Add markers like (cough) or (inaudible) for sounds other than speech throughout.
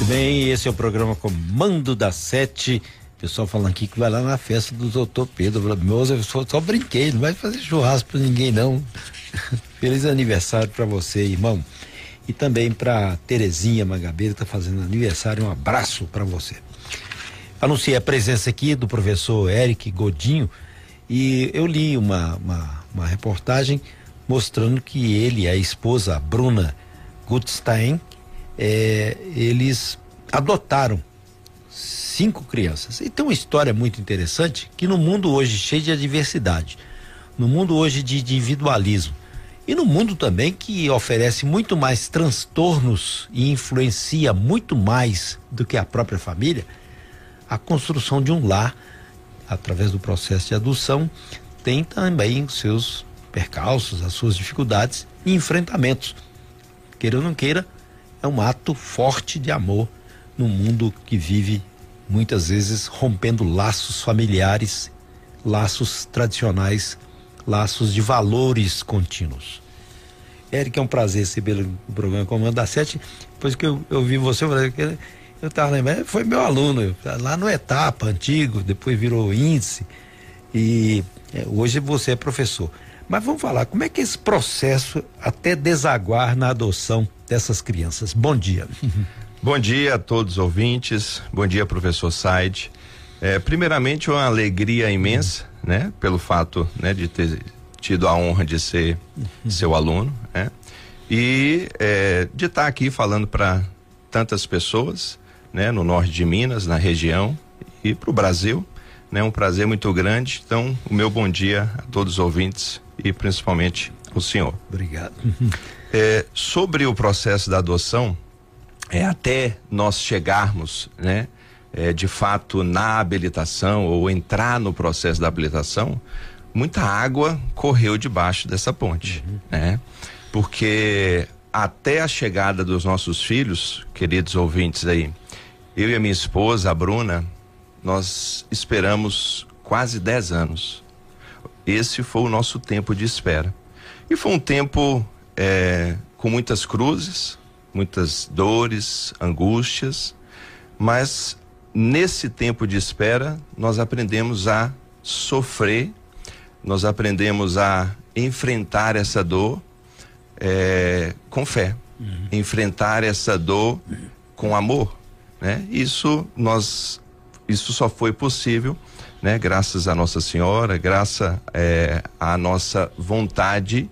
Muito bem, esse é o programa Comando da Sete. Pessoal falando aqui que vai lá na festa do doutor Pedro. Moça, eu só, só brinquei, não vai fazer churrasco pra ninguém, não. (laughs) Feliz aniversário para você, irmão. E também para Terezinha Magabeira, que tá fazendo aniversário. Um abraço para você. Anunciei a presença aqui do professor Eric Godinho e eu li uma, uma, uma reportagem mostrando que ele e a esposa Bruna Gutstein, é, eles adotaram cinco crianças. E tem uma história muito interessante que no mundo hoje cheio de adversidade, no mundo hoje de individualismo e no mundo também que oferece muito mais transtornos e influencia muito mais do que a própria família, a construção de um lar através do processo de adoção tem também seus percalços, as suas dificuldades e enfrentamentos. Queira ou não queira, é um ato forte de amor num mundo que vive muitas vezes rompendo laços familiares, laços tradicionais, laços de valores contínuos. Eric, é um prazer receber o programa Comando da Sete. Depois que eu, eu vi você, eu estava lembrando, foi meu aluno, lá no Etapa, antigo, depois virou índice, e é, hoje você é professor. Mas vamos falar, como é que esse processo até desaguar na adoção dessas crianças? Bom dia. (laughs) Bom dia a todos os ouvintes, bom dia, professor Said. É, primeiramente, uma alegria imensa, né, pelo fato né, de ter tido a honra de ser uhum. seu aluno, né, e é, de estar aqui falando para tantas pessoas né, no norte de Minas, na região e para o Brasil. Né, um prazer muito grande. Então, o meu bom dia a todos os ouvintes e principalmente o senhor. Obrigado. (laughs) É, sobre o processo da adoção, é até nós chegarmos, né, é, de fato na habilitação ou entrar no processo da habilitação, muita água correu debaixo dessa ponte, uhum. né? Porque até a chegada dos nossos filhos, queridos ouvintes aí, eu e a minha esposa, a Bruna, nós esperamos quase 10 anos. Esse foi o nosso tempo de espera. E foi um tempo é, com muitas cruzes, muitas dores, angústias, mas nesse tempo de espera nós aprendemos a sofrer, nós aprendemos a enfrentar essa dor é, com fé, uhum. enfrentar essa dor com amor. Né? Isso nós, isso só foi possível, né? Graças a Nossa Senhora, graças é, à nossa vontade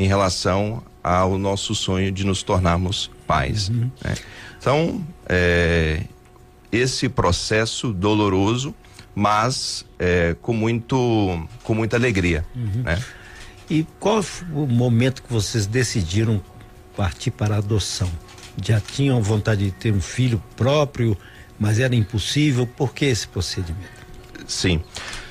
em relação ao nosso sonho de nos tornarmos pais. Uhum. Né? Então, é, esse processo doloroso, mas é, com muito, com muita alegria, uhum. né? E qual foi o momento que vocês decidiram partir para a adoção? já tinham vontade de ter um filho próprio, mas era impossível. Por que esse procedimento? Sim.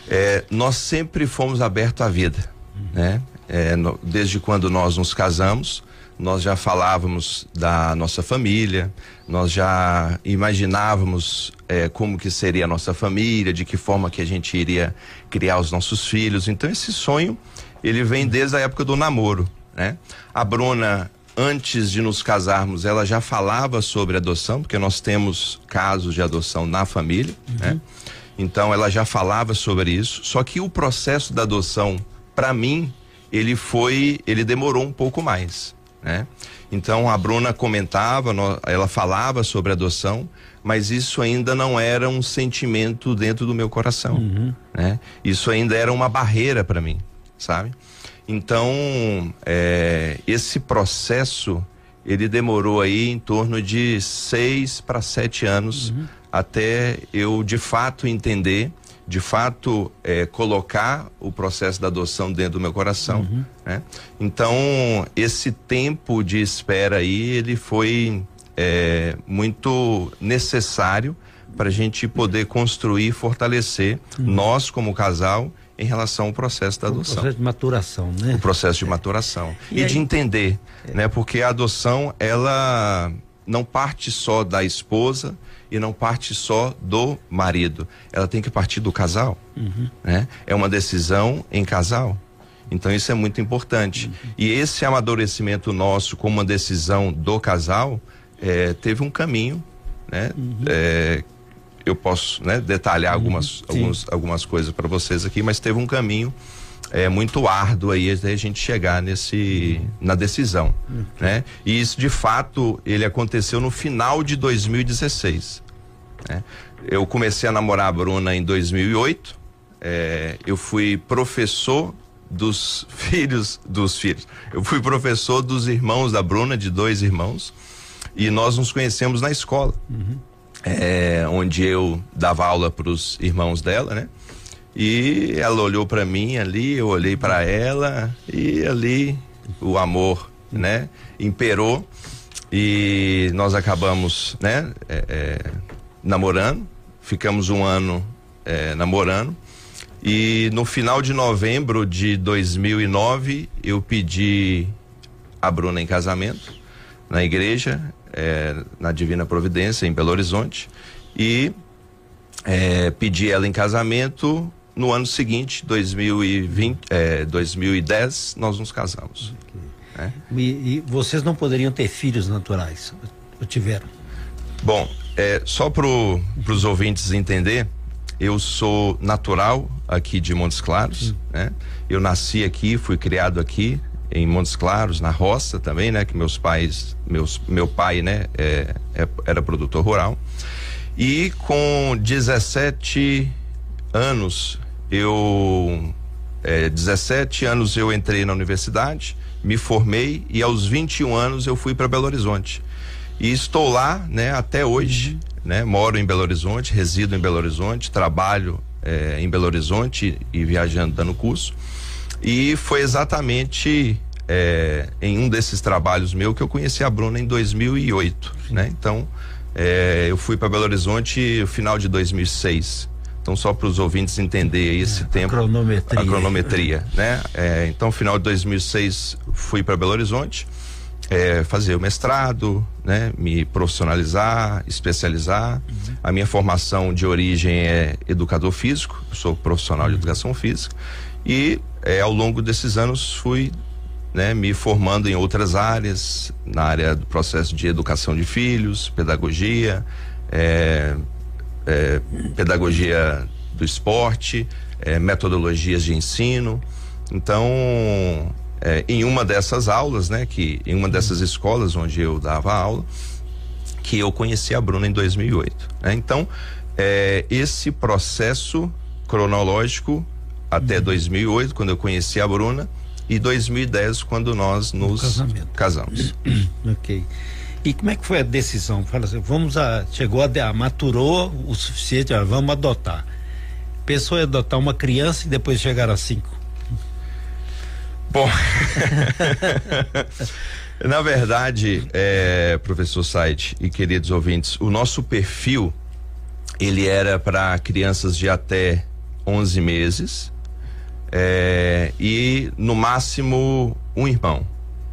É, nós sempre fomos abertos à vida, uhum. né? É, no, desde quando nós nos casamos, nós já falávamos da nossa família, nós já imaginávamos é, como que seria a nossa família, de que forma que a gente iria criar os nossos filhos. Então esse sonho ele vem desde a época do namoro, né? A Bruna antes de nos casarmos, ela já falava sobre adoção, porque nós temos casos de adoção na família, uhum. né? Então ela já falava sobre isso. Só que o processo da adoção, para mim, ele foi, ele demorou um pouco mais, né? Então a Bruna comentava, ela falava sobre adoção, mas isso ainda não era um sentimento dentro do meu coração, uhum. né? Isso ainda era uma barreira para mim, sabe? Então, é, esse processo ele demorou aí em torno de seis para sete anos uhum. até eu de fato entender, de fato é, colocar o processo da adoção dentro do meu coração. Uhum. Né? Então, esse tempo de espera aí ele foi é, muito necessário para a gente poder construir, fortalecer uhum. nós como casal em relação ao processo da adoção. O processo de maturação, né? O processo de maturação. E, e de entender, é. né? Porque a adoção, ela não parte só da esposa e não parte só do marido. Ela tem que partir do casal, uhum. né? É uma decisão em casal. Então isso é muito importante. Uhum. E esse amadurecimento nosso como uma decisão do casal é, teve um caminho né? Uhum. É, eu posso né, detalhar uhum. algumas, alguns, algumas coisas para vocês aqui, mas teve um caminho é muito árduo aí a gente chegar nesse na decisão, uhum. né? E isso de fato ele aconteceu no final de 2016. Né? Eu comecei a namorar a Bruna em 2008. É, eu fui professor dos (laughs) filhos dos filhos. Eu fui professor dos irmãos da Bruna, de dois irmãos, e nós nos conhecemos na escola, uhum. é, onde eu dava aula para os irmãos dela, né? E ela olhou para mim ali, eu olhei para ela e ali o amor, né, imperou. E nós acabamos, né, é, é, namorando, ficamos um ano é, namorando. E no final de novembro de 2009 eu pedi a Bruna em casamento na igreja, é, na Divina Providência em Belo Horizonte. E é, pedi ela em casamento no ano seguinte, 2020, é, 2010, nós nos casamos. Okay. E, e, vocês não poderiam ter filhos naturais? Ou tiveram? Bom, é, só para os ouvintes entender, eu sou natural aqui de Montes Claros, né? Eu nasci aqui, fui criado aqui em Montes Claros, na roça também, né? Que meus pais, meus, meu pai, né? É, é, era produtor rural. E com 17 anos eu é, 17 anos eu entrei na universidade, me formei e aos 21 anos eu fui para Belo Horizonte. E estou lá, né, até hoje, né? Moro em Belo Horizonte, resido em Belo Horizonte, trabalho é, em Belo Horizonte e viajando dando curso. E foi exatamente é, em um desses trabalhos meu que eu conheci a Bruna em 2008, né? Então, é, eu fui para Belo Horizonte no final de 2006. Então, só para os ouvintes entenderem esse é, tempo. A cronometria. A cronometria, né? É, então, final de 2006, fui para Belo Horizonte é, fazer o mestrado, né? Me profissionalizar, especializar. Uhum. A minha formação de origem é educador físico, sou profissional de educação física. E é, ao longo desses anos fui né, me formando em outras áreas, na área do processo de educação de filhos, pedagogia, é, é, pedagogia do esporte, é, metodologias de ensino. Então, é, em uma dessas aulas, né, que em uma dessas escolas onde eu dava aula, que eu conheci a Bruna em 2008. Né? Então, é, esse processo cronológico até 2008, uhum. quando eu conheci a Bruna, e 2010, quando nós nos casamos. (coughs) ok. E como é que foi a decisão? Fala assim, vamos a. Chegou a, maturou o suficiente, vamos adotar. Pensou em adotar uma criança e depois chegar a cinco? Bom. (laughs) Na verdade, é, professor Said e queridos ouvintes, o nosso perfil ele era para crianças de até 11 meses é, e no máximo um irmão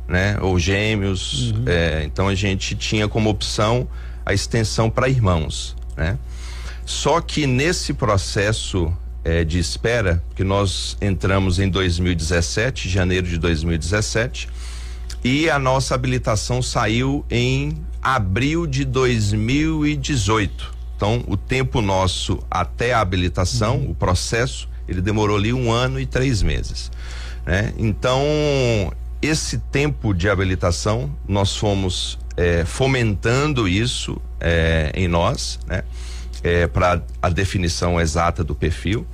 né? Ou gêmeos. Uhum. É, então a gente tinha como opção a extensão para irmãos, né? Só que nesse processo é, de espera, que nós entramos em 2017, janeiro de 2017, e a nossa habilitação saiu em abril de 2018. Então, o tempo nosso até a habilitação, uhum. o processo, ele demorou ali um ano e três meses. Né? Então, esse tempo de habilitação, nós fomos é, fomentando isso é, em nós, né? É, para a definição exata do perfil.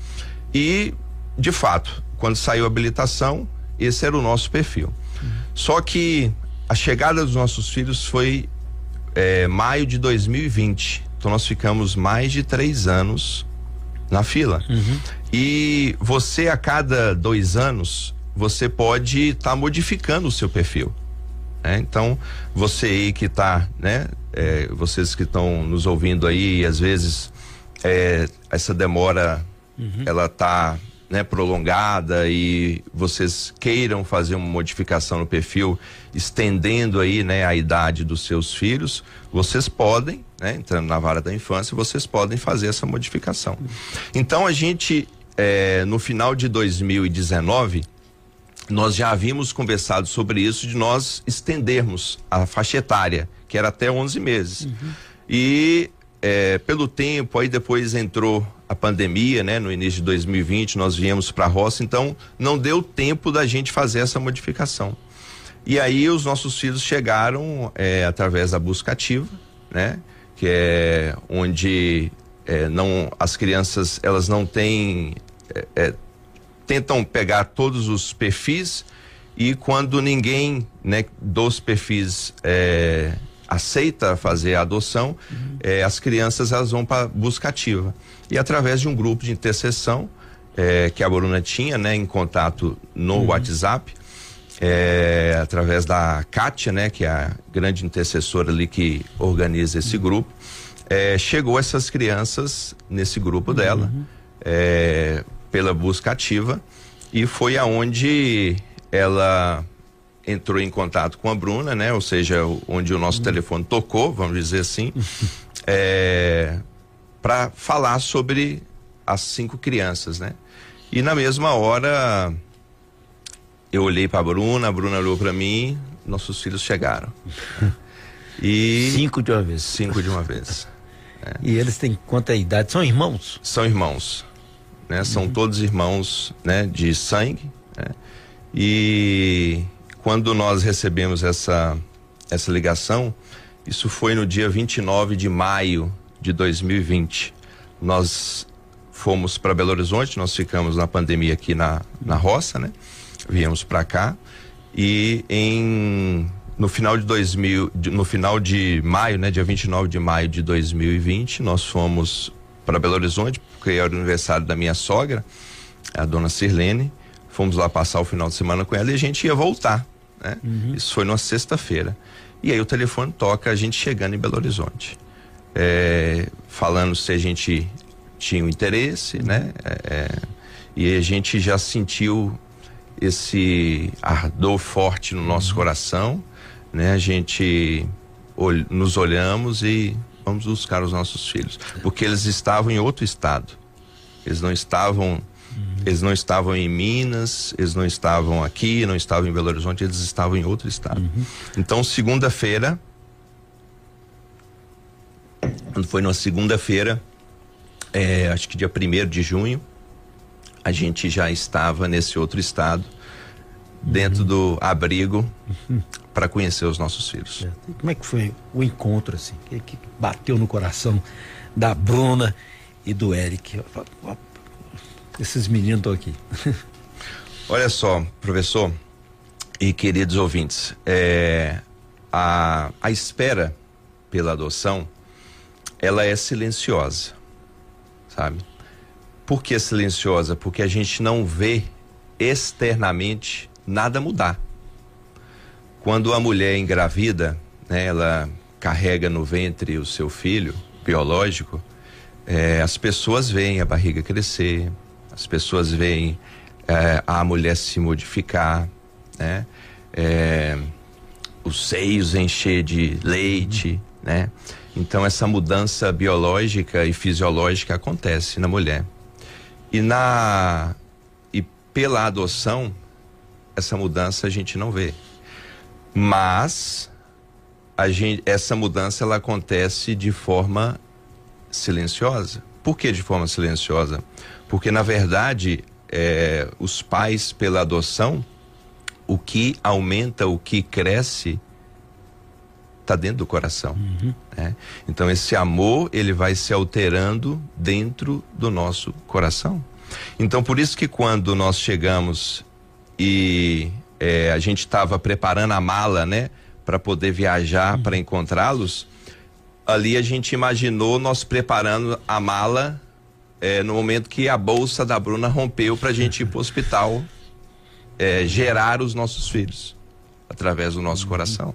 E, de fato, quando saiu a habilitação, esse era o nosso perfil. Uhum. Só que a chegada dos nossos filhos foi é, maio de 2020. Então nós ficamos mais de três anos na fila. Uhum. E você, a cada dois anos, você pode estar tá modificando o seu perfil. Né? Então, você aí que está, né? É, vocês que estão nos ouvindo aí, às vezes é, essa demora uhum. ela tá né, prolongada e vocês queiram fazer uma modificação no perfil, estendendo aí né, a idade dos seus filhos, vocês podem, né, entrando na vara da infância, vocês podem fazer essa modificação. Uhum. Então a gente, é, no final de 2019, nós já havíamos conversado sobre isso, de nós estendermos a faixa etária, que era até 11 meses. Uhum. E é, pelo tempo, aí depois entrou a pandemia, né? No início de 2020 nós viemos para a roça, então não deu tempo da gente fazer essa modificação. E aí os nossos filhos chegaram é, através da busca ativa, né? Que é onde é, não as crianças elas não têm é, tentam pegar todos os perfis e quando ninguém né, dos perfis é, aceita fazer a adoção, uhum. é, as crianças elas vão para busca ativa. E através de um grupo de intercessão é, que a Bruna tinha, né, em contato no uhum. WhatsApp, através da Kátia, né, que é a grande intercessora ali que organiza esse uhum. grupo, chegou essas crianças nesse grupo dela, é, pela busca ativa, e foi aonde ela entrou em contato com a Bruna, né? Ou seja, onde o nosso uhum. telefone tocou, vamos dizer assim, (laughs) é, para falar sobre as cinco crianças, né? E na mesma hora eu olhei para a Bruna, a Bruna olhou para mim, nossos filhos chegaram. (laughs) E cinco de uma vez. Cinco de uma vez. É. (laughs) E eles têm quanta idade? São irmãos? São irmãos, né? São uhum. todos irmãos, né? De sangue. Né? E quando nós recebemos essa, essa ligação, isso foi no dia 29 de maio de 2020. Nós fomos para Belo Horizonte, nós ficamos na pandemia aqui na, na roça, né? Viemos para cá e em no final de 2000, no final de maio, né, dia 29 de maio de 2020, nós fomos para Belo Horizonte, porque era o aniversário da minha sogra, a dona Sirlene. Fomos lá passar o final de semana com ela e a gente ia voltar né? Uhum. Isso foi numa sexta-feira. E aí o telefone toca a gente chegando em Belo Horizonte. É, falando se a gente tinha um interesse, né? É, é e a gente já sentiu esse ardor forte no nosso uhum. coração, né? A gente ol nos olhamos e vamos buscar os nossos filhos, porque eles estavam em outro estado. Eles não estavam eles não estavam em Minas, eles não estavam aqui, não estavam em Belo Horizonte, eles estavam em outro estado. Uhum. Então, segunda-feira, quando foi na segunda-feira, é, acho que dia 1 de junho, a gente já estava nesse outro estado, dentro uhum. do abrigo, uhum. Para conhecer os nossos filhos. É. Como é que foi o encontro, assim? Que, que bateu no coração da Bruna e do Eric? esses meninos estão aqui. (laughs) Olha só, professor e queridos ouvintes, é, a, a espera pela adoção, ela é silenciosa, sabe? Por que silenciosa? Porque a gente não vê externamente nada mudar. Quando a mulher engravida, né, ela carrega no ventre o seu filho biológico, é, as pessoas veem a barriga crescer, as pessoas veem é, a mulher se modificar, né? É, os seios encher de leite, né? Então essa mudança biológica e fisiológica acontece na mulher. E na e pela adoção essa mudança a gente não vê. Mas a gente, essa mudança ela acontece de forma silenciosa. Por que de forma silenciosa? Porque, na verdade, é, os pais, pela adoção, o que aumenta, o que cresce, está dentro do coração. Uhum. Né? Então, esse amor, ele vai se alterando dentro do nosso coração. Então, por isso que quando nós chegamos e é, a gente estava preparando a mala, né? Para poder viajar, uhum. para encontrá-los, ali a gente imaginou nós preparando a mala é, no momento que a bolsa da Bruna rompeu para a gente ir para o hospital é, gerar os nossos filhos através do nosso coração.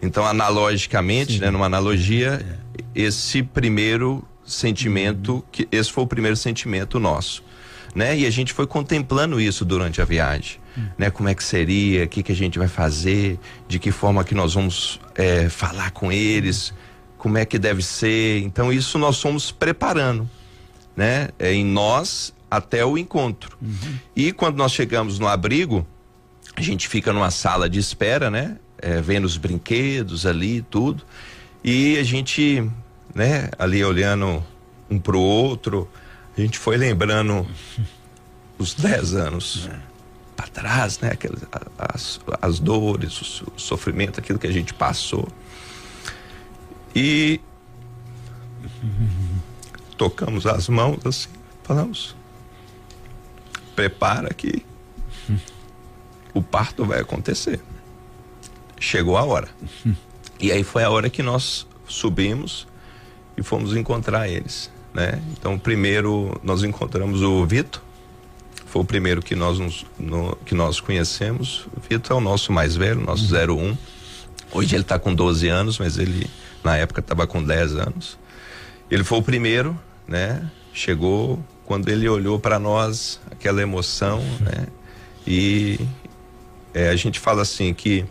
Então, analogicamente, Sim. né, numa analogia, é. esse primeiro sentimento, que esse foi o primeiro sentimento nosso, né? E a gente foi contemplando isso durante a viagem, hum. né? Como é que seria, o que que a gente vai fazer, de que forma que nós vamos é, falar com eles, como é que deve ser. Então, isso nós fomos preparando né? É em nós até o encontro. Uhum. E quando nós chegamos no abrigo, a gente fica numa sala de espera, né? É, vendo os brinquedos ali e tudo. E a gente, né, ali olhando um para o outro, a gente foi lembrando os 10 anos é. para trás, né? Aquelas, as, as dores, o, o sofrimento, aquilo que a gente passou. E tocamos as mãos assim, falamos, prepara que o parto vai acontecer. Chegou a hora. (laughs) E aí foi a hora que nós subimos e fomos encontrar eles, né? Então, primeiro nós encontramos o Vitor, foi o primeiro que nós nos, no, que nós conhecemos. O Vitor é o nosso mais velho, nosso uhum. 01. Hoje ele está com 12 anos, mas ele na época estava com 10 anos. Ele foi o primeiro, né? Chegou quando ele olhou para nós, aquela emoção, uhum. né? E é, a gente fala assim que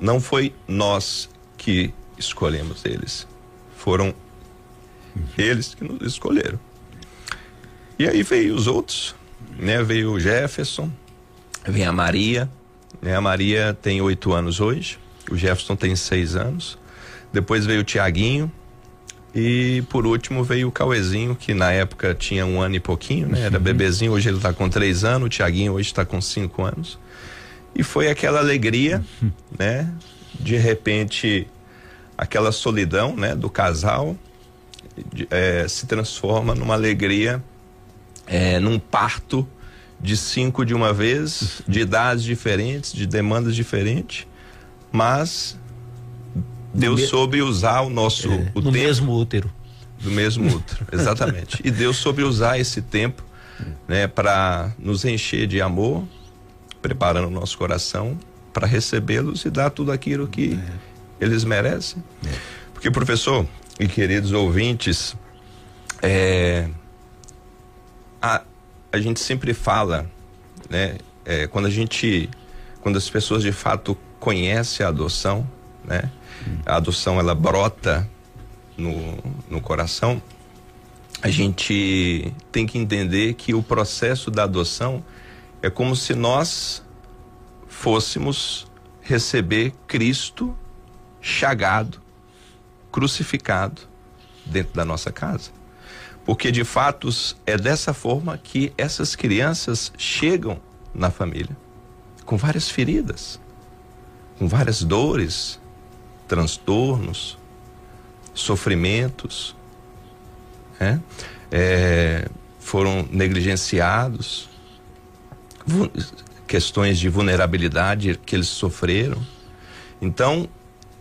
não foi nós que escolhemos eles, foram eles que nos escolheram. E aí veio os outros, né? Veio o Jefferson, vem a Maria, né? A Maria tem oito anos hoje, o Jefferson tem seis anos. Depois veio o Tiaguinho, e por último veio o Cauezinho, que na época tinha um ano e pouquinho, né? Era uhum. bebezinho, hoje ele está com três anos, o Tiaguinho hoje está com cinco anos. E foi aquela alegria, uhum. né? De repente, aquela solidão, né? Do casal é, se transforma numa alegria, é, num parto de cinco de uma vez, de idades diferentes, de demandas diferentes, mas Deus me... soube usar o nosso é, o no tempo, mesmo útero. Do mesmo útero, exatamente. e Deus soube usar esse tempo, né, para nos encher de amor, preparando o nosso coração para recebê-los e dar tudo aquilo que é. eles merecem. É. Porque professor e queridos ouvintes, é, a, a gente sempre fala, né, é, quando a gente, quando as pessoas de fato conhecem a adoção, né, a adoção ela brota no, no coração, a gente tem que entender que o processo da adoção é como se nós fôssemos receber Cristo chagado, crucificado dentro da nossa casa. Porque de fato é dessa forma que essas crianças chegam na família, com várias feridas, com várias dores, transtornos, sofrimentos, né? é, foram negligenciados, questões de vulnerabilidade que eles sofreram. Então,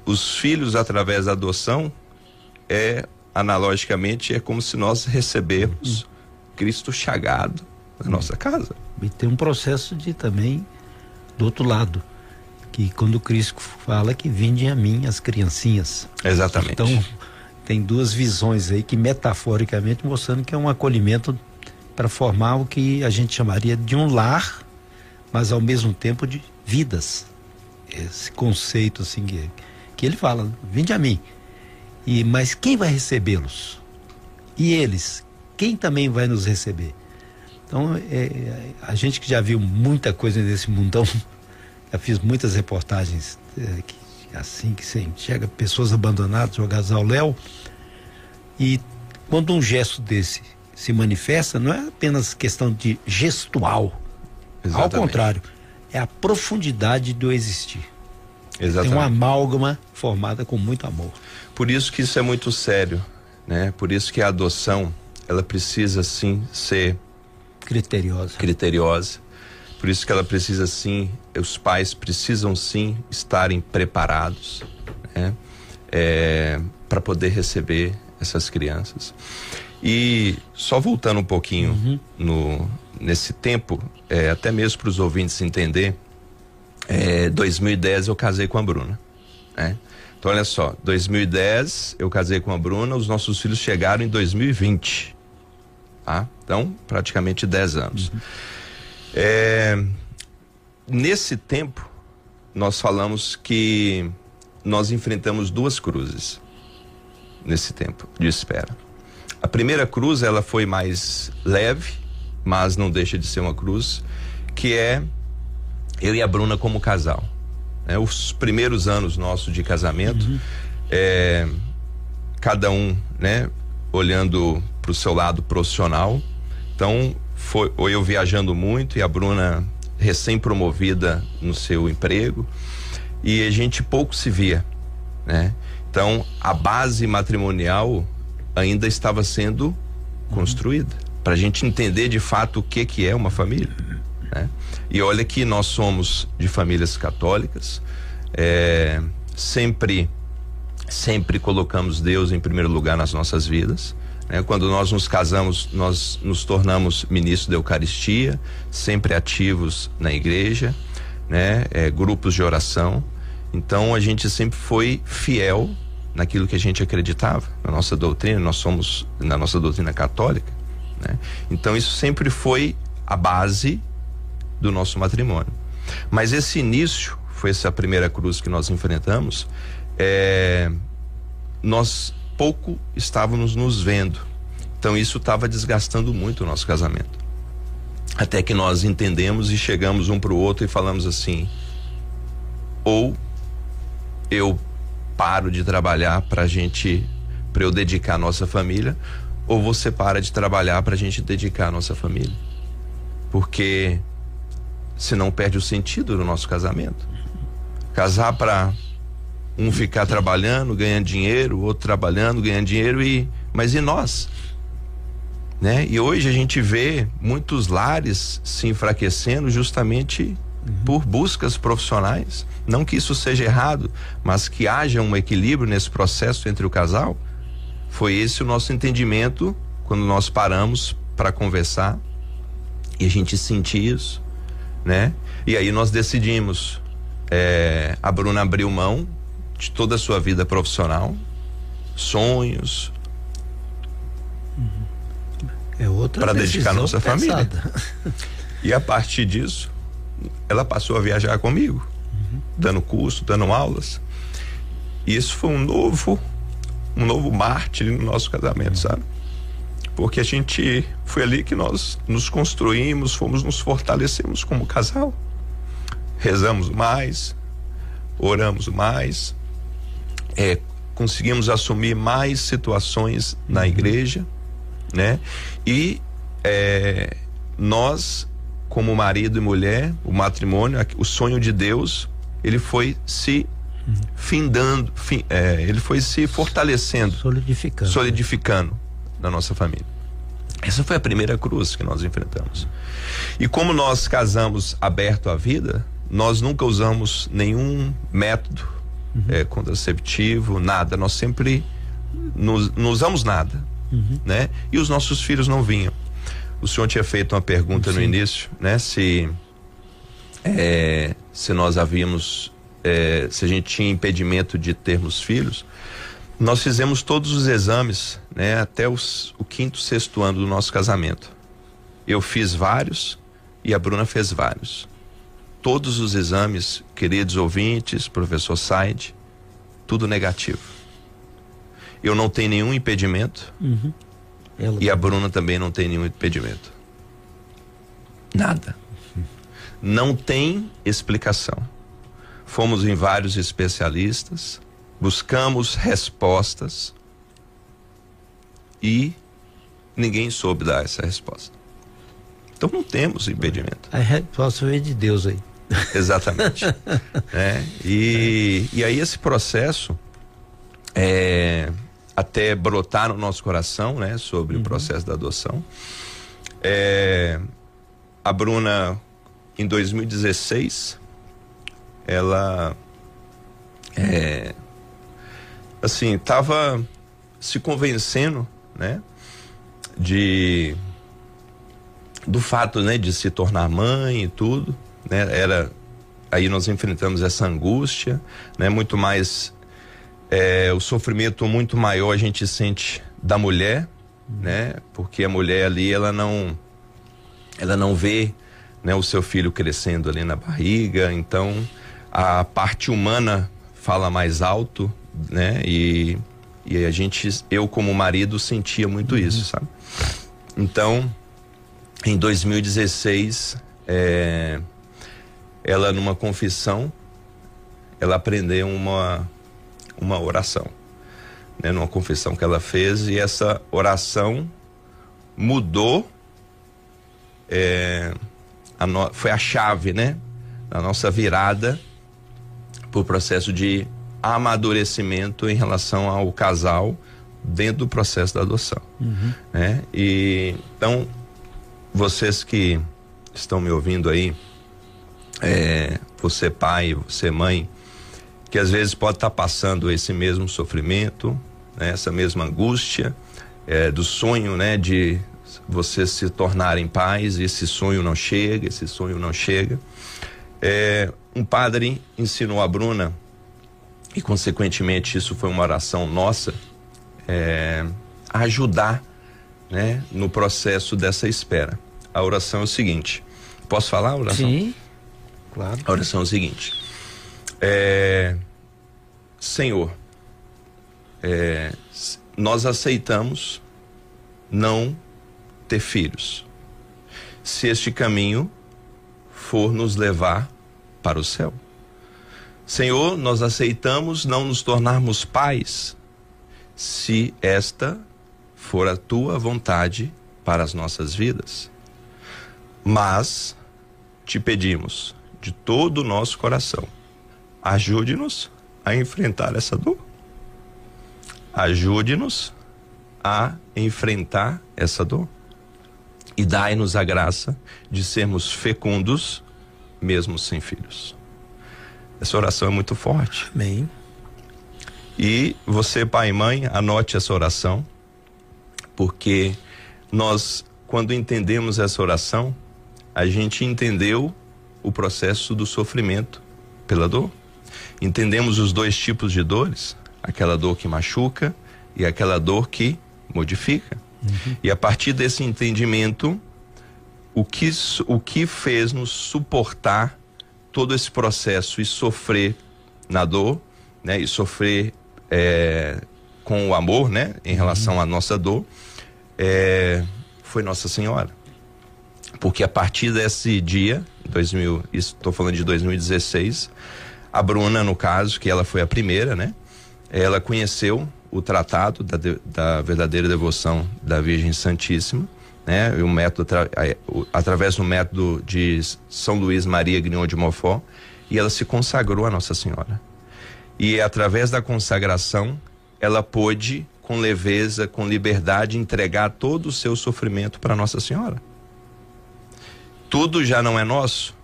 os filhos através da adoção é analogicamente é como se nós recebemos Cristo chagado na nossa casa. E tem um processo de também do outro lado que quando Cristo fala que vinde a mim as criancinhas. Exatamente. Então, tem duas visões aí que metaforicamente mostrando que é um acolhimento para formar o que a gente chamaria de um lar, mas ao mesmo tempo de vidas. Esse conceito assim que, que ele fala, vinde a mim. E mas quem vai recebê-los? E eles, quem também vai nos receber? Então, é, a gente que já viu muita coisa nesse mundão (laughs) já fiz muitas reportagens é, que, assim que você enxerga pessoas abandonadas, jogadas ao léu. E quando um gesto desse se manifesta, não é apenas questão de gestual. Exatamente. Ao contrário, é a profundidade do existir. Exatamente. Tem uma amálgama formada com muito amor. Por isso que isso é muito sério, né? Por isso que a adoção, ela precisa sim ser criteriosa. Criteriosa por isso que ela precisa sim, os pais precisam sim estarem preparados, né? É, para poder receber essas crianças. E só voltando um pouquinho uhum. no, nesse tempo, é, até mesmo para os ouvintes entender, é, 2010 eu casei com a Bruna. Né? Então olha só, 2010 eu casei com a Bruna, os nossos filhos chegaram em 2020. Tá? Então, praticamente 10 anos. Uhum. É, nesse tempo, nós falamos que nós enfrentamos duas cruzes nesse tempo de espera. A primeira cruz ela foi mais leve, mas não deixa de ser uma cruz, que é eu e a Bruna como casal. É, os primeiros anos nossos de casamento, uhum. é, cada um, né, olhando para o seu lado profissional. Então, foi ou eu viajando muito e a Bruna recém-promovida no seu emprego e a gente pouco se via, né? Então, a base matrimonial ainda estava sendo construída para a gente entender de fato o que que é uma família, né? E olha que nós somos de famílias católicas, é, sempre sempre colocamos Deus em primeiro lugar nas nossas vidas. Né? Quando nós nos casamos, nós nos tornamos ministros da Eucaristia, sempre ativos na igreja, né? É, grupos de oração. Então a gente sempre foi fiel naquilo que a gente acreditava, na nossa doutrina, nós somos na nossa doutrina católica, né? Então isso sempre foi a base do nosso matrimônio. Mas esse início foi essa primeira cruz que nós enfrentamos. É, nós pouco estávamos nos vendo. Então isso estava desgastando muito o nosso casamento. Até que nós entendemos e chegamos um para o outro e falamos assim: ou eu paro de trabalhar para a gente, para eu dedicar a nossa família, ou você para de trabalhar para a gente dedicar a nossa família. Porque senão perde o sentido do nosso casamento. Casar para um ficar trabalhando, ganhando dinheiro, o outro trabalhando, ganhando dinheiro e mas e nós? Né? E hoje a gente vê muitos lares se enfraquecendo justamente uhum. por buscas profissionais. Não que isso seja errado, mas que haja um equilíbrio nesse processo entre o casal. Foi esse o nosso entendimento quando nós paramos para conversar e a gente sentir isso, né? E aí nós decidimos. É, a Bruna abriu mão de toda a sua vida profissional, sonhos. É outra para dedicar a nossa família. E a partir disso, ela passou a viajar comigo, uhum. dando curso, dando aulas. E isso foi um novo, um novo mártir no nosso casamento, uhum. sabe? Porque a gente foi ali que nós nos construímos, fomos nos fortalecemos como casal. Rezamos mais, oramos mais, é, conseguimos assumir mais situações na uhum. igreja, né? E é, nós, como marido e mulher, o matrimônio, o sonho de Deus, ele foi se uhum. findando, é, ele foi se fortalecendo, solidificando, solidificando na nossa família. Essa foi a primeira cruz que nós enfrentamos. E como nós casamos aberto à vida, nós nunca usamos nenhum método uhum. é, contraceptivo, nada. Nós sempre nos, não usamos nada, uhum. né? E os nossos filhos não vinham. O senhor tinha feito uma pergunta Sim. no início, né? Se é, se nós havíamos, é, se a gente tinha impedimento de termos filhos, nós fizemos todos os exames, né? Até os, o quinto, sexto ano do nosso casamento. Eu fiz vários e a Bruna fez vários todos os exames, queridos ouvintes, professor Said, tudo negativo. Eu não tenho nenhum impedimento. Uhum. E a Bruna também não tem nenhum impedimento. Nada. Não tem explicação. Fomos em vários especialistas, buscamos respostas e ninguém soube dar essa resposta. Então não temos impedimento. A resposta veio de Deus aí. (laughs) Exatamente. é, e, e aí esse processo é, até brotar no nosso coração, né, sobre uhum. o processo da adoção. É, a Bruna, em 2016, ela é, assim, estava se convencendo, né, de do fato, né, de se tornar mãe e tudo né? Era aí nós enfrentamos essa angústia, né? Muito mais é, o sofrimento muito maior a gente sente da mulher, né? Porque a mulher ali ela não ela não vê, né, o seu filho crescendo ali na barriga, então a parte humana fala mais alto, né? E e a gente eu como marido sentia muito uhum. isso, sabe? Então, em 2016, é, ela numa confissão, ela aprendeu uma uma oração, né, numa confissão que ela fez, e essa oração mudou, é, a no, foi a chave, né, da nossa virada para o processo de amadurecimento em relação ao casal dentro do processo da adoção, uhum. né? E então vocês que estão me ouvindo aí, é, você pai, você mãe, que às vezes pode estar tá passando esse mesmo sofrimento, né, essa mesma angústia é, do sonho, né, de vocês se tornarem pais, e esse sonho não chega, esse sonho não chega. É, um padre ensinou a Bruna e consequentemente isso foi uma oração nossa é, ajudar, né, no processo dessa espera. A oração é o seguinte. Posso falar a oração? Sim. Claro. A oração é o seguinte. É, Senhor, é, nós aceitamos não ter filhos. Se este caminho for nos levar para o céu. Senhor, nós aceitamos não nos tornarmos pais, se esta for a tua vontade para as nossas vidas. Mas te pedimos de todo o nosso coração, ajude-nos a enfrentar essa dor. Ajude-nos a enfrentar essa dor. E dai-nos a graça de sermos fecundos, mesmo sem filhos. Essa oração é muito forte. Amém. E você, pai e mãe, anote essa oração, porque nós, quando entendemos essa oração, a gente entendeu o processo do sofrimento pela dor. Entendemos os dois tipos de dores, aquela dor que machuca e aquela dor que modifica. Uhum. E a partir desse entendimento, o que, o que fez nos suportar todo esse processo e sofrer na dor, né? E sofrer é, com o amor, né? Em relação uhum. à nossa dor, é, foi Nossa Senhora. Porque a partir desse dia, 2000, estou falando de 2016, a Bruna, no caso, que ela foi a primeira, né? Ela conheceu o tratado da, da verdadeira devoção da Virgem Santíssima, né? E o método através do método de São Luís Maria Grignon de Montfort, e ela se consagrou a Nossa Senhora. E através da consagração, ela pôde com leveza, com liberdade entregar todo o seu sofrimento para Nossa Senhora. Tudo já não é nosso,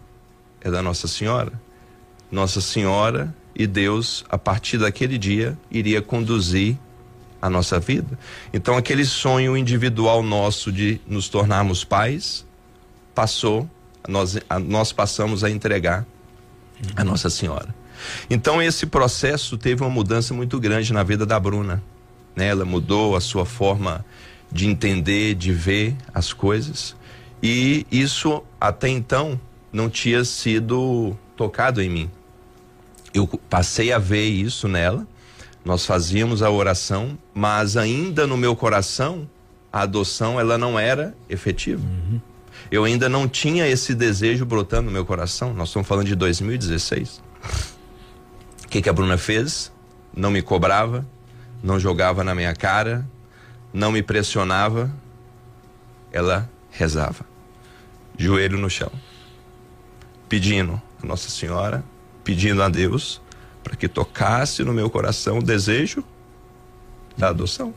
é da Nossa Senhora. Nossa Senhora e Deus, a partir daquele dia, iria conduzir a nossa vida. Então, aquele sonho individual nosso de nos tornarmos pais passou, nós, a, nós passamos a entregar a Nossa Senhora. Então, esse processo teve uma mudança muito grande na vida da Bruna. Né? Ela mudou a sua forma de entender, de ver as coisas. E isso, até então, não tinha sido tocado em mim eu passei a ver isso nela. Nós fazíamos a oração, mas ainda no meu coração a adoção ela não era efetiva. Uhum. Eu ainda não tinha esse desejo brotando no meu coração. Nós estamos falando de 2016. O que, que a Bruna fez? Não me cobrava, não jogava na minha cara, não me pressionava. Ela rezava, joelho no chão, pedindo a Nossa Senhora pedindo a Deus para que tocasse no meu coração o desejo da adoção.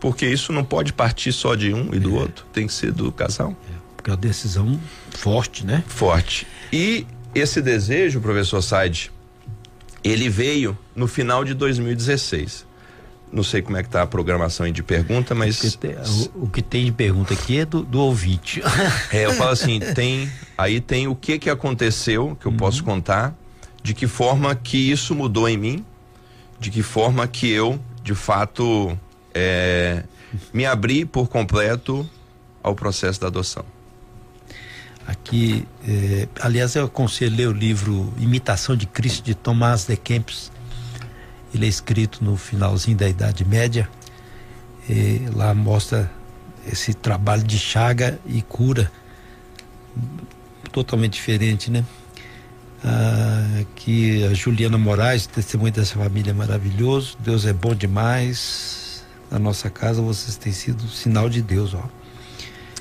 Porque isso não pode partir só de um e do é. outro, tem que ser do casal. É, porque é uma decisão forte, né? Forte. E esse desejo, professor Said, ele veio no final de 2016. Não sei como é que tá a programação aí de pergunta, mas. O que tem, o, o que tem de pergunta aqui é do, do ouvinte. É, eu falo (laughs) assim, tem Aí tem o que que aconteceu, que eu uhum. posso contar, de que forma que isso mudou em mim, de que forma que eu, de fato, é, me abri por completo ao processo da adoção. Aqui, é, aliás, eu aconselho ler o livro Imitação de Cristo de Tomás de Kempis. Ele é escrito no finalzinho da Idade Média. lá mostra esse trabalho de chaga e cura totalmente diferente, né? Ah, Aqui a Juliana Moraes, testemunho dessa família maravilhoso. Deus é bom demais. Na nossa casa vocês têm sido sinal de Deus, ó.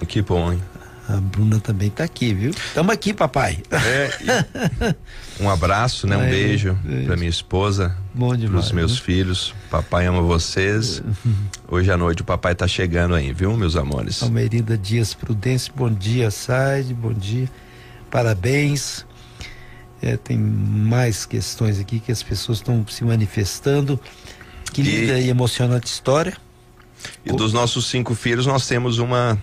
Que bom, hein? A Bruna também está aqui, viu? Estamos aqui, papai. É, um abraço, né? Um Ai, beijo, para minha esposa, para os meus né? filhos. Papai ama vocês. (laughs) Hoje à noite o papai está chegando aí, viu, meus amores? Almerinda Dias Prudêncio, bom dia, Said, bom dia. Parabéns. É, tem mais questões aqui que as pessoas estão se manifestando. Que e... linda e emocionante história. E dos nossos cinco filhos, nós temos uma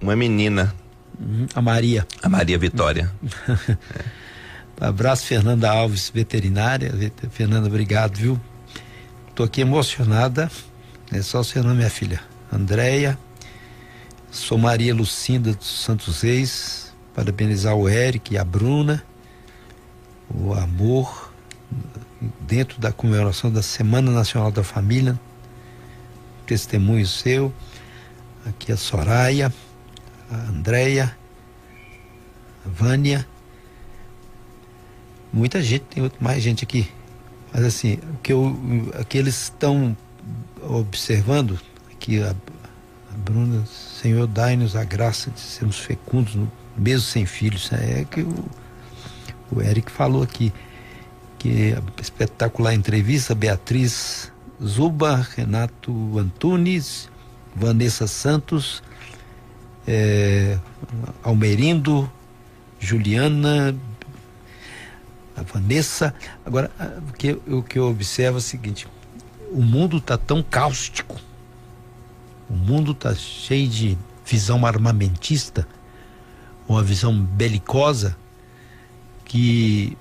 uma menina Uhum. A Maria. A Maria Vitória. é. (laughs) Abraço, Fernanda Alves, veterinária. Fernanda, obrigado, viu? Tô aqui emocionada. É só o seu nome, minha filha. Andréia. Sou Maria Lucinda dos Santos Reis. Parabenizar o Eric e a Bruna. O amor dentro da comemoração da Semana Nacional da Família. Testemunho seu. Aqui a Soraya a Andréia, a Vânia, muita gente, tem mais gente aqui. Mas assim, o que, eu, o que eles estão observando, aqui a, a Bruna, Senhor, dai-nos a graça de sermos fecundos, mesmo sem filhos. Né? É que o, o Eric falou aqui, que a espetacular entrevista, Beatriz Zuba, Renato Antunes, Vanessa Santos, é, Almerindo, Juliana, a Vanessa. Agora, o que, o que eu observo é o seguinte: o mundo está tão cáustico, o mundo está cheio de visão armamentista, uma visão belicosa, que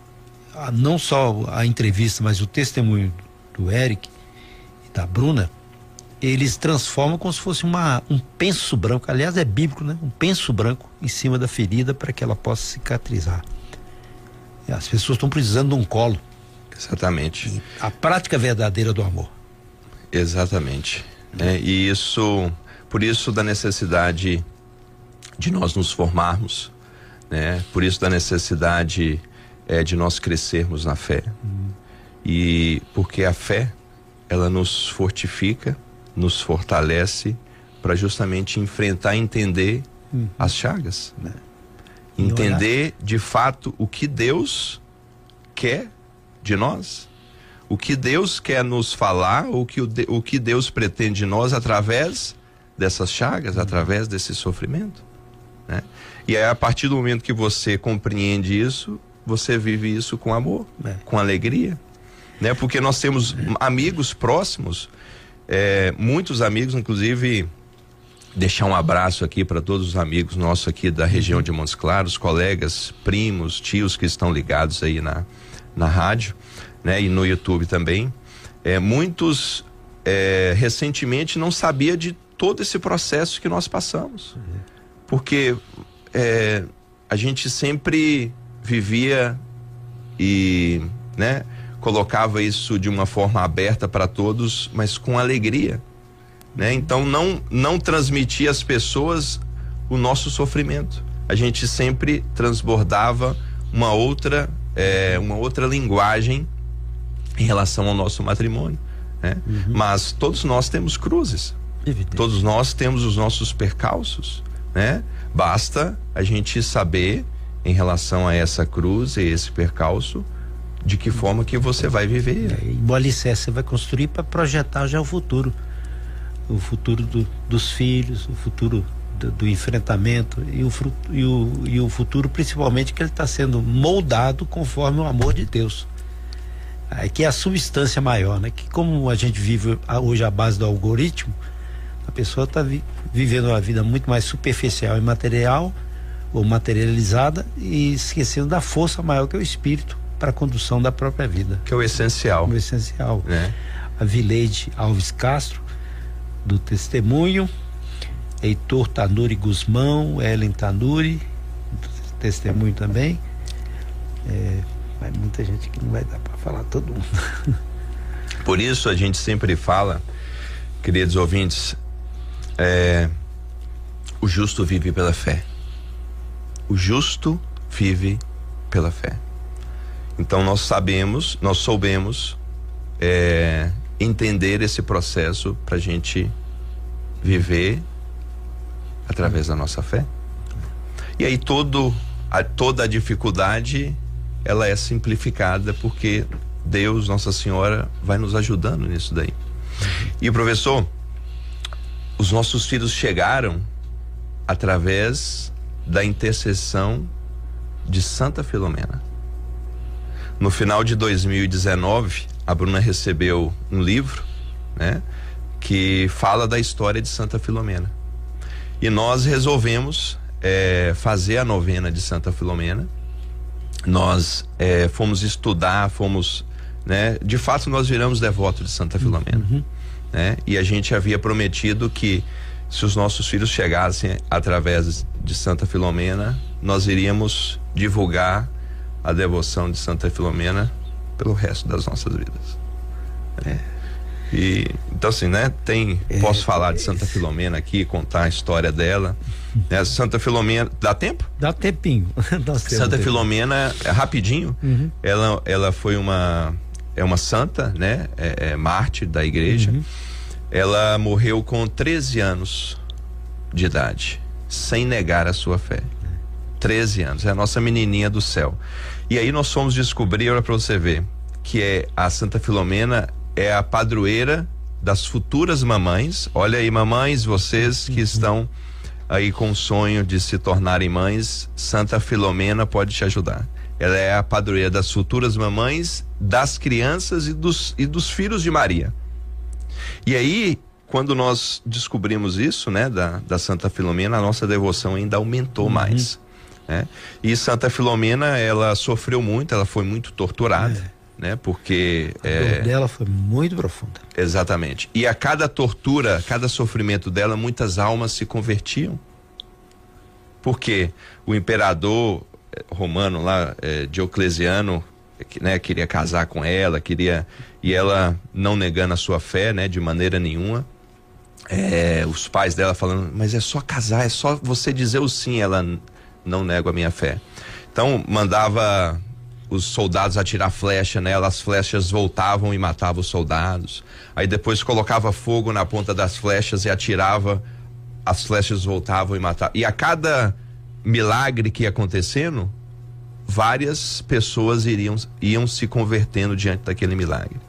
não só a entrevista, mas o testemunho do Eric e da Bruna eles transformam como se fosse uma, um penso branco, aliás é bíblico, né? Um penso branco em cima da ferida para que ela possa cicatrizar. As pessoas estão precisando de um colo. Exatamente. A prática verdadeira do amor. Exatamente. É, e isso, por isso da necessidade de nós nos formarmos, né? Por isso da necessidade é, de nós crescermos na fé. Hum. E porque a fé, ela nos fortifica, nos fortalece para justamente enfrentar e entender uhum. as chagas. Né? Entender de fato o que Deus quer de nós. O que Deus quer nos falar, o que, o, o que Deus pretende de nós através dessas chagas, uhum. através desse sofrimento. Né? E aí, a partir do momento que você compreende isso, você vive isso com amor, é. com alegria. Né? Porque nós temos amigos próximos é, muitos amigos, inclusive, deixar um abraço aqui para todos os amigos nossos aqui da região de Montes Claros, colegas, primos, tios que estão ligados aí na, na rádio, né? E no YouTube também. É, muitos é, recentemente não sabia de todo esse processo que nós passamos. Porque é, a gente sempre vivia e, né? colocava isso de uma forma aberta para todos, mas com alegria, né? Então não não transmitia às pessoas o nosso sofrimento. A gente sempre transbordava uma outra é, uma outra linguagem em relação ao nosso matrimônio, né? Uhum. Mas todos nós temos cruzes. Evidente. Todos nós temos os nossos percalços, né? Basta a gente saber em relação a essa cruz e esse percalço de que forma que você vai viver. É, o alicerce você vai construir para projetar já o futuro. O futuro do, dos filhos, o futuro do, do enfrentamento e o, e, o, e o futuro principalmente que ele está sendo moldado conforme o amor de Deus. É, que é a substância maior, né? Que como a gente vive hoje à base do algoritmo, a pessoa está vi, vivendo uma vida muito mais superficial e material ou materializada e esquecendo da força maior que é o espírito para a condução da própria vida. Que é o essencial. O essencial. É. A Vileide Alves Castro, do Testemunho, Heitor Tanuri Guzmão, Ellen Tanuri, do Testemunho também. É, mas muita gente que não vai dar para falar todo mundo. (laughs) Por isso a gente sempre fala, queridos ouvintes, é, o justo vive pela fé. O justo vive pela fé. Então nós sabemos, nós soubemos é, entender esse processo para a gente viver através da nossa fé. E aí todo, a, toda a dificuldade ela é simplificada porque Deus, Nossa Senhora, vai nos ajudando nisso daí. E professor, os nossos filhos chegaram através da intercessão de Santa Filomena. No final de 2019, a Bruna recebeu um livro, né, que fala da história de Santa Filomena. E nós resolvemos é, fazer a novena de Santa Filomena. Nós é, fomos estudar, fomos, né, de fato nós viramos devotos de Santa Filomena, uhum. Né? E a gente havia prometido que se os nossos filhos chegassem através de Santa Filomena, nós iríamos divulgar a devoção de Santa Filomena pelo resto das nossas vidas. É. E então assim, né? Tem, é, posso falar de Santa Filomena aqui, contar a história dela. Né? Santa Filomena, dá tempo? Dá tempinho. (laughs) Santa Filomena, é, rapidinho, uhum. ela, ela foi uma é uma santa, né? É, é mártir da igreja. Uhum. Ela morreu com 13 anos de idade, sem negar a sua fé. 13 anos, é a nossa menininha do céu. E aí nós fomos descobrir, olha para você ver, que é a Santa Filomena é a padroeira das futuras mamães. Olha aí, mamães, vocês que uhum. estão aí com o sonho de se tornarem mães, Santa Filomena pode te ajudar. Ela é a padroeira das futuras mamães, das crianças e dos, e dos filhos de Maria. E aí, quando nós descobrimos isso, né, da, da Santa Filomena, a nossa devoção ainda aumentou uhum. mais. Né? E Santa Filomena, ela sofreu muito, ela foi muito torturada. É. Né? Porque a é, dor dela foi muito profunda. Exatamente. E a cada tortura, cada sofrimento dela, muitas almas se convertiam. Porque o imperador romano lá, é, Diocleciano, né, queria casar com ela, queria e ela não negando a sua fé, né, de maneira nenhuma. É, os pais dela falando, mas é só casar, é só você dizer o sim. Ela não nego a minha fé. Então mandava os soldados atirar flecha nela, as flechas voltavam e matavam os soldados. Aí depois colocava fogo na ponta das flechas e atirava, as flechas voltavam e matavam. E a cada milagre que ia acontecendo, várias pessoas iriam iam se convertendo diante daquele milagre.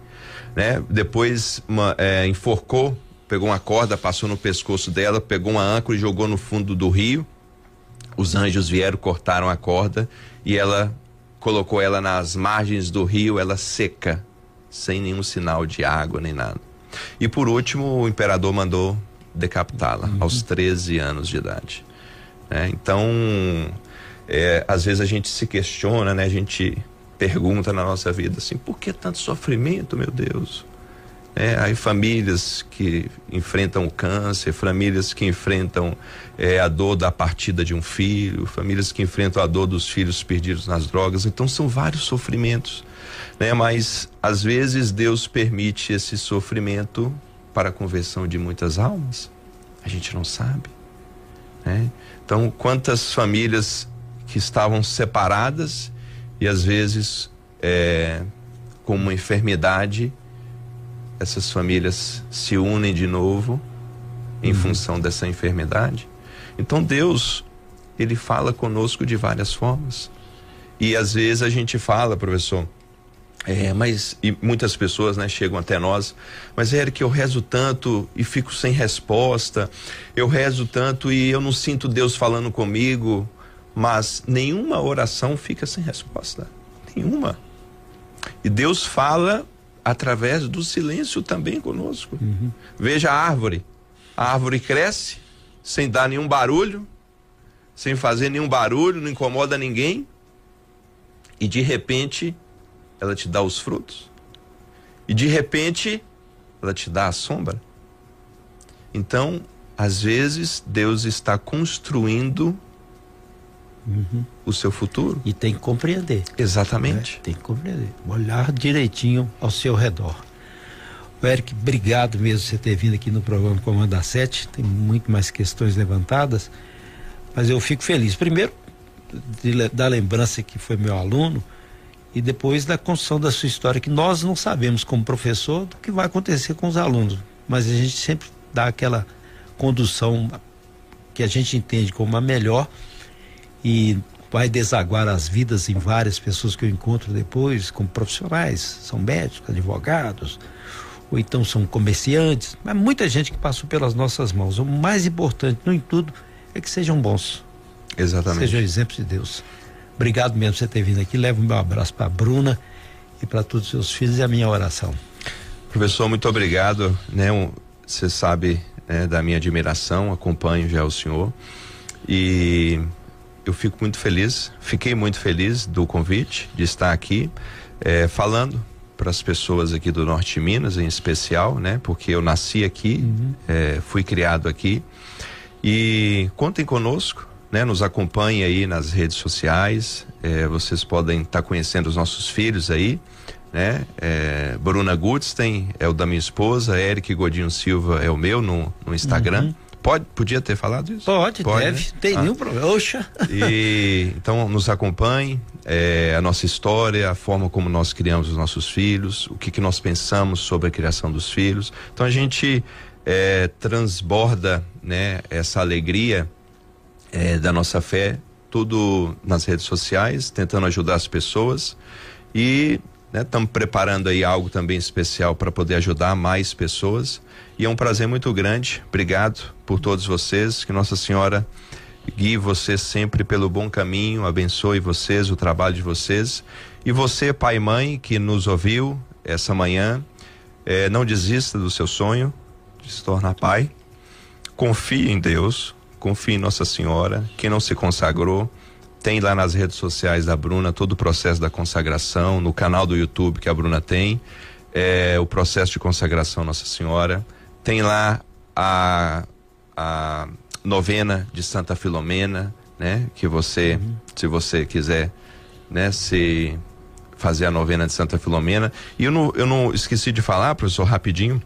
Né? Depois uma, é, enforcou, pegou uma corda, passou no pescoço dela, pegou uma âncora e jogou no fundo do rio. Os anjos vieram, cortaram a corda e ela colocou ela nas margens do rio, ela seca, sem nenhum sinal de água nem nada. E por último, o imperador mandou decapitá-la uhum. aos 13 anos de idade. É, então, é, às vezes a gente se questiona, né? A gente pergunta na nossa vida assim, por que tanto sofrimento, meu Deus? É, aí famílias que enfrentam o câncer, famílias que enfrentam é, a dor da partida de um filho, famílias que enfrentam a dor dos filhos perdidos nas drogas. Então são vários sofrimentos, né? Mas às vezes Deus permite esse sofrimento para a conversão de muitas almas. A gente não sabe, né? Então quantas famílias que estavam separadas e às vezes é, com uma enfermidade essas famílias se unem de novo em uhum. função dessa enfermidade. Então Deus, ele fala conosco de várias formas. E às vezes a gente fala, professor, é, mas e muitas pessoas, né, chegam até nós, mas é que eu rezo tanto e fico sem resposta. Eu rezo tanto e eu não sinto Deus falando comigo, mas nenhuma oração fica sem resposta. Nenhuma. E Deus fala através do silêncio também conosco. Uhum. Veja a árvore. A árvore cresce sem dar nenhum barulho, sem fazer nenhum barulho, não incomoda ninguém. E de repente, ela te dá os frutos. E de repente, ela te dá a sombra. Então, às vezes, Deus está construindo uhum. o seu futuro. E tem que compreender. Exatamente. Né? Tem que compreender. Olhar direitinho ao seu redor. O Eric, obrigado mesmo por você ter vindo aqui no programa Comando da Sete. Tem muito mais questões levantadas, mas eu fico feliz. Primeiro, de, da lembrança que foi meu aluno e depois da construção da sua história, que nós não sabemos como professor do que vai acontecer com os alunos, mas a gente sempre dá aquela condução que a gente entende como a melhor e vai desaguar as vidas em várias pessoas que eu encontro depois, como profissionais, são médicos, advogados, ou então são comerciantes, mas muita gente que passou pelas nossas mãos. O mais importante, no tudo, é que sejam bons. Exatamente. Sejam exemplos de Deus. Obrigado mesmo por você ter vindo aqui. Levo o meu abraço para a Bruna e para todos os seus filhos e a minha oração. Professor, muito obrigado. Né? Você sabe né, da minha admiração, acompanho já o senhor. E eu fico muito feliz, fiquei muito feliz do convite de estar aqui é, falando para as pessoas aqui do Norte de Minas, em especial, né? Porque eu nasci aqui, uhum. é, fui criado aqui. E contem conosco, né? Nos acompanhem aí nas redes sociais. É, vocês podem estar tá conhecendo os nossos filhos aí, né? É, Bruna Gutstein é o da minha esposa, Eric Godinho Silva é o meu no, no Instagram. Uhum. Pode, podia ter falado isso? Pode, Pode deve. Né? Tem ah. nenhum problema. Oxa. E, (laughs) então, nos acompanhe, é, a nossa história, a forma como nós criamos os nossos filhos, o que, que nós pensamos sobre a criação dos filhos. Então, a gente é, transborda né, essa alegria é, da nossa fé, tudo nas redes sociais, tentando ajudar as pessoas e estamos né, preparando aí algo também especial para poder ajudar mais pessoas. E é um prazer muito grande. Obrigado por todos vocês. Que Nossa Senhora guie vocês sempre pelo bom caminho, abençoe vocês, o trabalho de vocês. E você, pai e mãe, que nos ouviu essa manhã, eh, não desista do seu sonho de se tornar pai. Confie em Deus, confie em Nossa Senhora. Quem não se consagrou, tem lá nas redes sociais da Bruna todo o processo da consagração, no canal do YouTube que a Bruna tem, é, o processo de consagração Nossa Senhora. Tem lá a, a novena de Santa Filomena, né? Que você, uhum. se você quiser, né? Se fazer a novena de Santa Filomena. E eu não, eu não esqueci de falar, professor, rapidinho.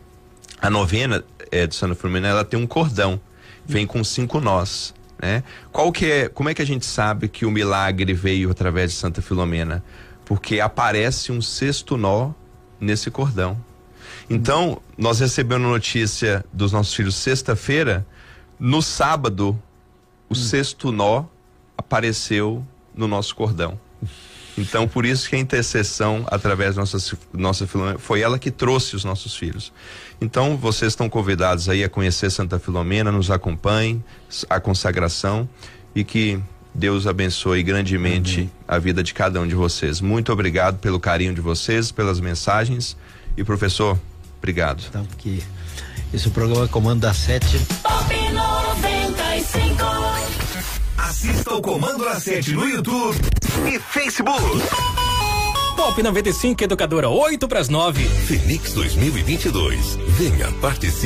A novena é, de Santa Filomena, ela tem um cordão, vem com cinco nós né? Qual que é, como é que a gente sabe que o milagre veio através de Santa Filomena? Porque aparece um sexto nó nesse cordão. Então, nós recebemos notícia dos nossos filhos sexta-feira, no sábado, o hum. sexto nó apareceu no nosso cordão. Então, por isso que a intercessão através da nossa, nossa Filomena foi ela que trouxe os nossos filhos. Então, vocês estão convidados aí a conhecer Santa Filomena, nos acompanhem, a consagração e que Deus abençoe grandemente Amém. a vida de cada um de vocês. Muito obrigado pelo carinho de vocês, pelas mensagens. E professor, obrigado. Então, que esse programa é Comando da Sete. Assista o Comando da Sete no YouTube e Facebook. Pop 95 Educadora 8 para as 9. Fenix 2022. Venha participar.